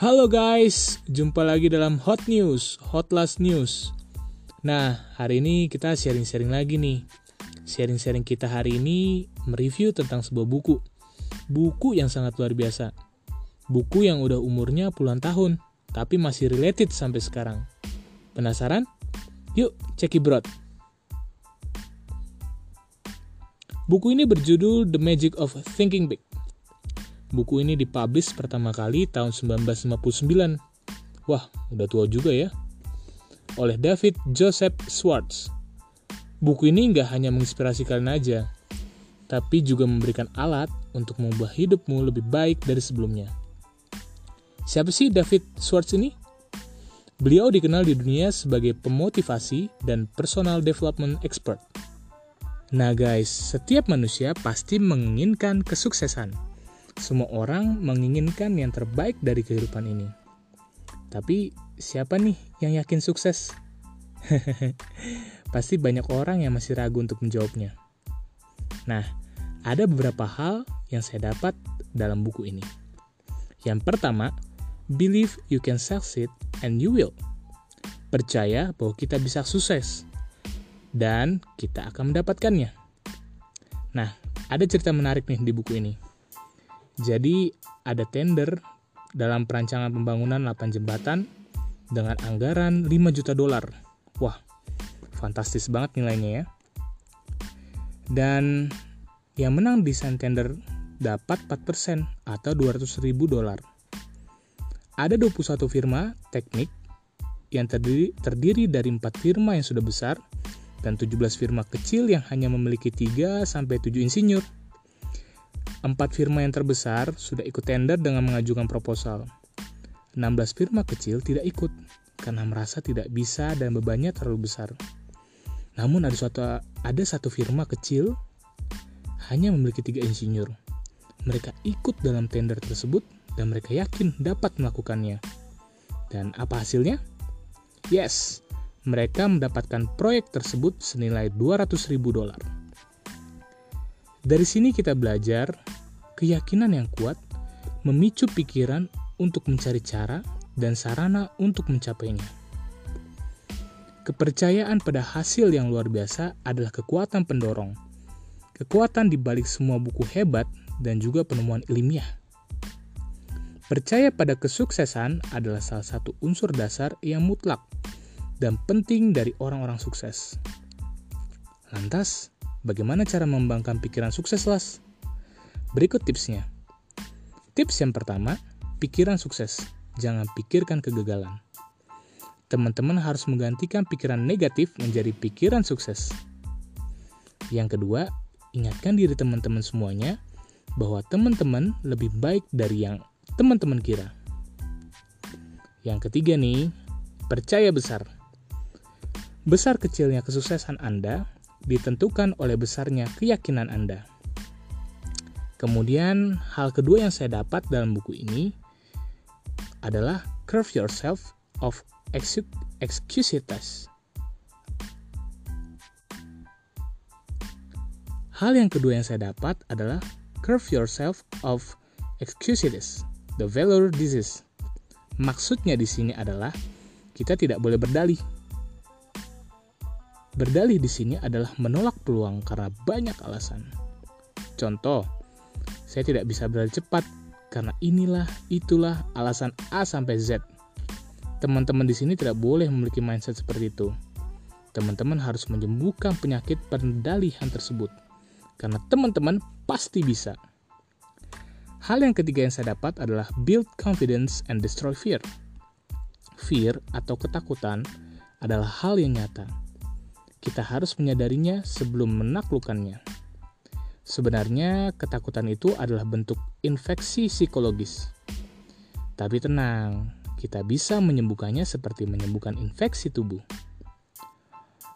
Halo guys, jumpa lagi dalam Hot News, Hot Last News. Nah, hari ini kita sharing-sharing lagi nih. Sharing-sharing kita hari ini mereview tentang sebuah buku. Buku yang sangat luar biasa. Buku yang udah umurnya puluhan tahun, tapi masih related sampai sekarang. Penasaran? Yuk, cekibrot. Buku ini berjudul The Magic of Thinking Big. Buku ini dipublish pertama kali tahun 1959. Wah, udah tua juga ya. Oleh David Joseph Schwartz. Buku ini nggak hanya menginspirasi kalian aja, tapi juga memberikan alat untuk mengubah hidupmu lebih baik dari sebelumnya. Siapa sih David Schwartz ini? Beliau dikenal di dunia sebagai pemotivasi dan personal development expert. Nah guys, setiap manusia pasti menginginkan kesuksesan semua orang menginginkan yang terbaik dari kehidupan ini. Tapi siapa nih yang yakin sukses? Pasti banyak orang yang masih ragu untuk menjawabnya. Nah, ada beberapa hal yang saya dapat dalam buku ini. Yang pertama, believe you can succeed and you will. Percaya bahwa kita bisa sukses dan kita akan mendapatkannya. Nah, ada cerita menarik nih di buku ini. Jadi ada tender dalam perancangan pembangunan 8 jembatan dengan anggaran 5 juta dolar. Wah, fantastis banget nilainya ya. Dan yang menang desain tender dapat 4% atau 200 ribu dolar. Ada 21 firma teknik yang terdiri, terdiri dari 4 firma yang sudah besar dan 17 firma kecil yang hanya memiliki 3 sampai 7 insinyur. Empat firma yang terbesar sudah ikut tender dengan mengajukan proposal. 16 firma kecil tidak ikut karena merasa tidak bisa dan bebannya terlalu besar. Namun ada suatu ada satu firma kecil hanya memiliki tiga insinyur. Mereka ikut dalam tender tersebut dan mereka yakin dapat melakukannya. Dan apa hasilnya? Yes, mereka mendapatkan proyek tersebut senilai 200 ribu dolar. Dari sini kita belajar keyakinan yang kuat memicu pikiran untuk mencari cara dan sarana untuk mencapainya. Kepercayaan pada hasil yang luar biasa adalah kekuatan pendorong, kekuatan di balik semua buku hebat dan juga penemuan ilmiah. Percaya pada kesuksesan adalah salah satu unsur dasar yang mutlak dan penting dari orang-orang sukses. Lantas, bagaimana cara membangkang pikiran sukses, Las? Berikut tipsnya. Tips yang pertama, pikiran sukses. Jangan pikirkan kegagalan. Teman-teman harus menggantikan pikiran negatif menjadi pikiran sukses. Yang kedua, ingatkan diri teman-teman semuanya bahwa teman-teman lebih baik dari yang teman-teman kira. Yang ketiga nih, percaya besar. Besar kecilnya kesuksesan Anda ditentukan oleh besarnya keyakinan Anda. Kemudian hal kedua yang saya dapat dalam buku ini adalah curve yourself of excusitas. Hal yang kedua yang saya dapat adalah curve yourself of excusitas, the valor disease. Maksudnya di sini adalah kita tidak boleh berdalih. Berdalih di sini adalah menolak peluang karena banyak alasan. Contoh, saya tidak bisa berlari cepat karena inilah itulah alasan A sampai Z. Teman-teman di sini tidak boleh memiliki mindset seperti itu. Teman-teman harus menyembuhkan penyakit pendalihan tersebut. Karena teman-teman pasti bisa. Hal yang ketiga yang saya dapat adalah build confidence and destroy fear. Fear atau ketakutan adalah hal yang nyata. Kita harus menyadarinya sebelum menaklukkannya. Sebenarnya ketakutan itu adalah bentuk infeksi psikologis. Tapi tenang, kita bisa menyembuhkannya seperti menyembuhkan infeksi tubuh.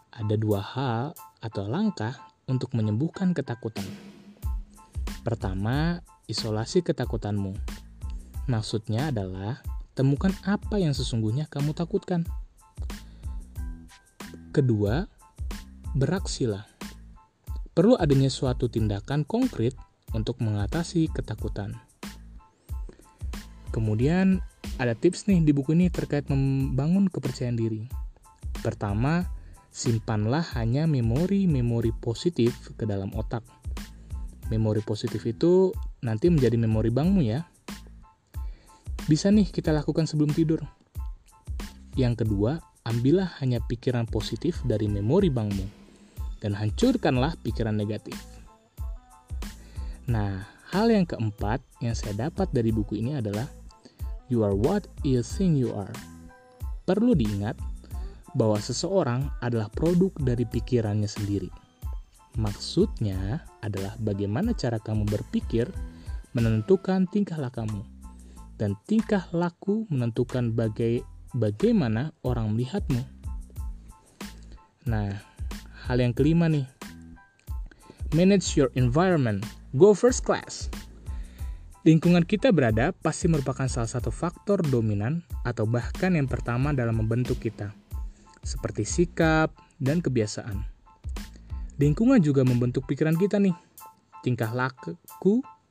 Ada dua hal atau langkah untuk menyembuhkan ketakutan. Pertama, isolasi ketakutanmu. Maksudnya adalah temukan apa yang sesungguhnya kamu takutkan. Kedua, beraksilah perlu adanya suatu tindakan konkret untuk mengatasi ketakutan. Kemudian ada tips nih di buku ini terkait membangun kepercayaan diri. Pertama, simpanlah hanya memori-memori positif ke dalam otak. Memori positif itu nanti menjadi memori bankmu ya. Bisa nih kita lakukan sebelum tidur. Yang kedua, ambillah hanya pikiran positif dari memori bankmu dan hancurkanlah pikiran negatif. Nah, hal yang keempat yang saya dapat dari buku ini adalah You are what you think you are. Perlu diingat bahwa seseorang adalah produk dari pikirannya sendiri. Maksudnya adalah bagaimana cara kamu berpikir menentukan tingkah lakumu dan tingkah laku menentukan bagai bagaimana orang melihatmu. Nah, hal yang kelima nih. Manage your environment. Go first class. Lingkungan kita berada pasti merupakan salah satu faktor dominan atau bahkan yang pertama dalam membentuk kita, seperti sikap dan kebiasaan. Lingkungan juga membentuk pikiran kita nih, tingkah laku,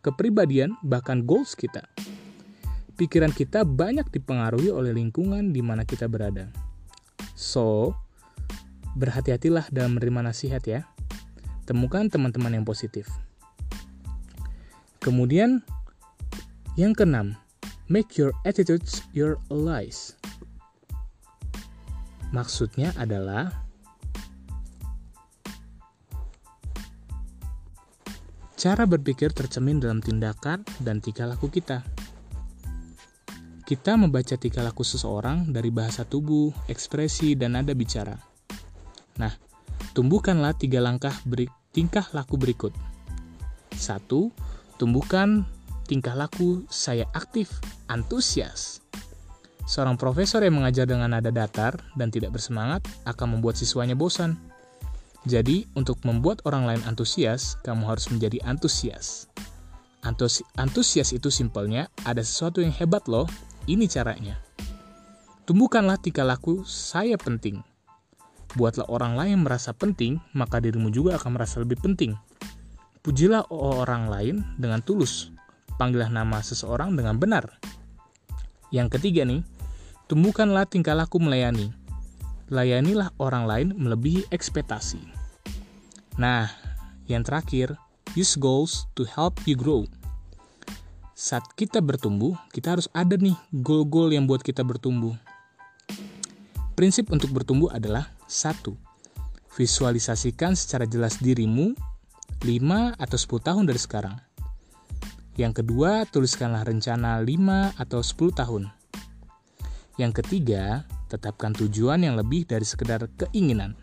kepribadian, bahkan goals kita. Pikiran kita banyak dipengaruhi oleh lingkungan di mana kita berada. So, berhati-hatilah dalam menerima nasihat ya. Temukan teman-teman yang positif. Kemudian, yang keenam, make your attitudes your allies. Maksudnya adalah cara berpikir tercemin dalam tindakan dan tingkah laku kita. Kita membaca tingkah laku seseorang dari bahasa tubuh, ekspresi, dan nada bicara. Nah, tumbuhkanlah tiga langkah beri, tingkah laku berikut. Satu, tumbuhkan tingkah laku saya aktif, antusias. Seorang profesor yang mengajar dengan nada datar dan tidak bersemangat akan membuat siswanya bosan. Jadi, untuk membuat orang lain antusias, kamu harus menjadi antusias. Antus antusias itu simpelnya, ada sesuatu yang hebat loh, ini caranya. Tumbuhkanlah tingkah laku saya penting. Buatlah orang lain merasa penting, maka dirimu juga akan merasa lebih penting. Pujilah orang lain dengan tulus, Panggillah nama seseorang dengan benar. Yang ketiga nih, tumbuhkanlah tingkah laku melayani. Layanilah orang lain melebihi ekspektasi. Nah, yang terakhir, use goals to help you grow. Saat kita bertumbuh, kita harus ada nih goal-goal yang buat kita bertumbuh. Prinsip untuk bertumbuh adalah satu, visualisasikan secara jelas dirimu 5 atau 10 tahun dari sekarang. Yang kedua, tuliskanlah rencana 5 atau 10 tahun. Yang ketiga, tetapkan tujuan yang lebih dari sekedar keinginan.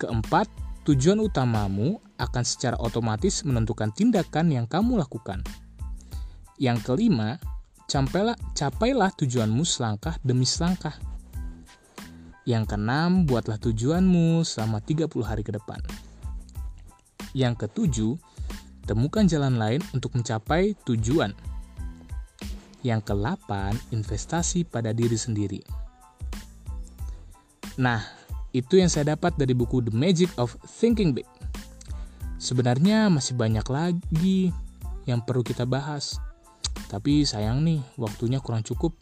Keempat, tujuan utamamu akan secara otomatis menentukan tindakan yang kamu lakukan. Yang kelima, capailah, capailah tujuanmu selangkah demi selangkah. Yang keenam, buatlah tujuanmu selama 30 hari ke depan. Yang ketujuh, temukan jalan lain untuk mencapai tujuan. Yang ke-8, investasi pada diri sendiri. Nah, itu yang saya dapat dari buku The Magic of Thinking Big. Sebenarnya masih banyak lagi yang perlu kita bahas. Tapi sayang nih, waktunya kurang cukup.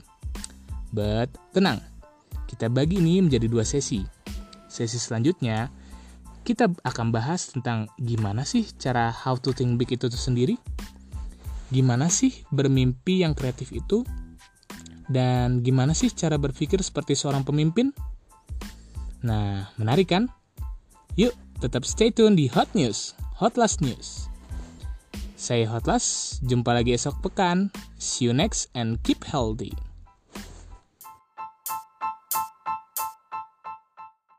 But tenang, kita bagi ini menjadi dua sesi. Sesi selanjutnya kita akan bahas tentang gimana sih cara how to think big itu sendiri. Gimana sih bermimpi yang kreatif itu? Dan gimana sih cara berpikir seperti seorang pemimpin? Nah, menarik kan? Yuk, tetap stay tune di Hot News, Hot Last News. Saya Hot Last, jumpa lagi esok pekan. See you next and keep healthy.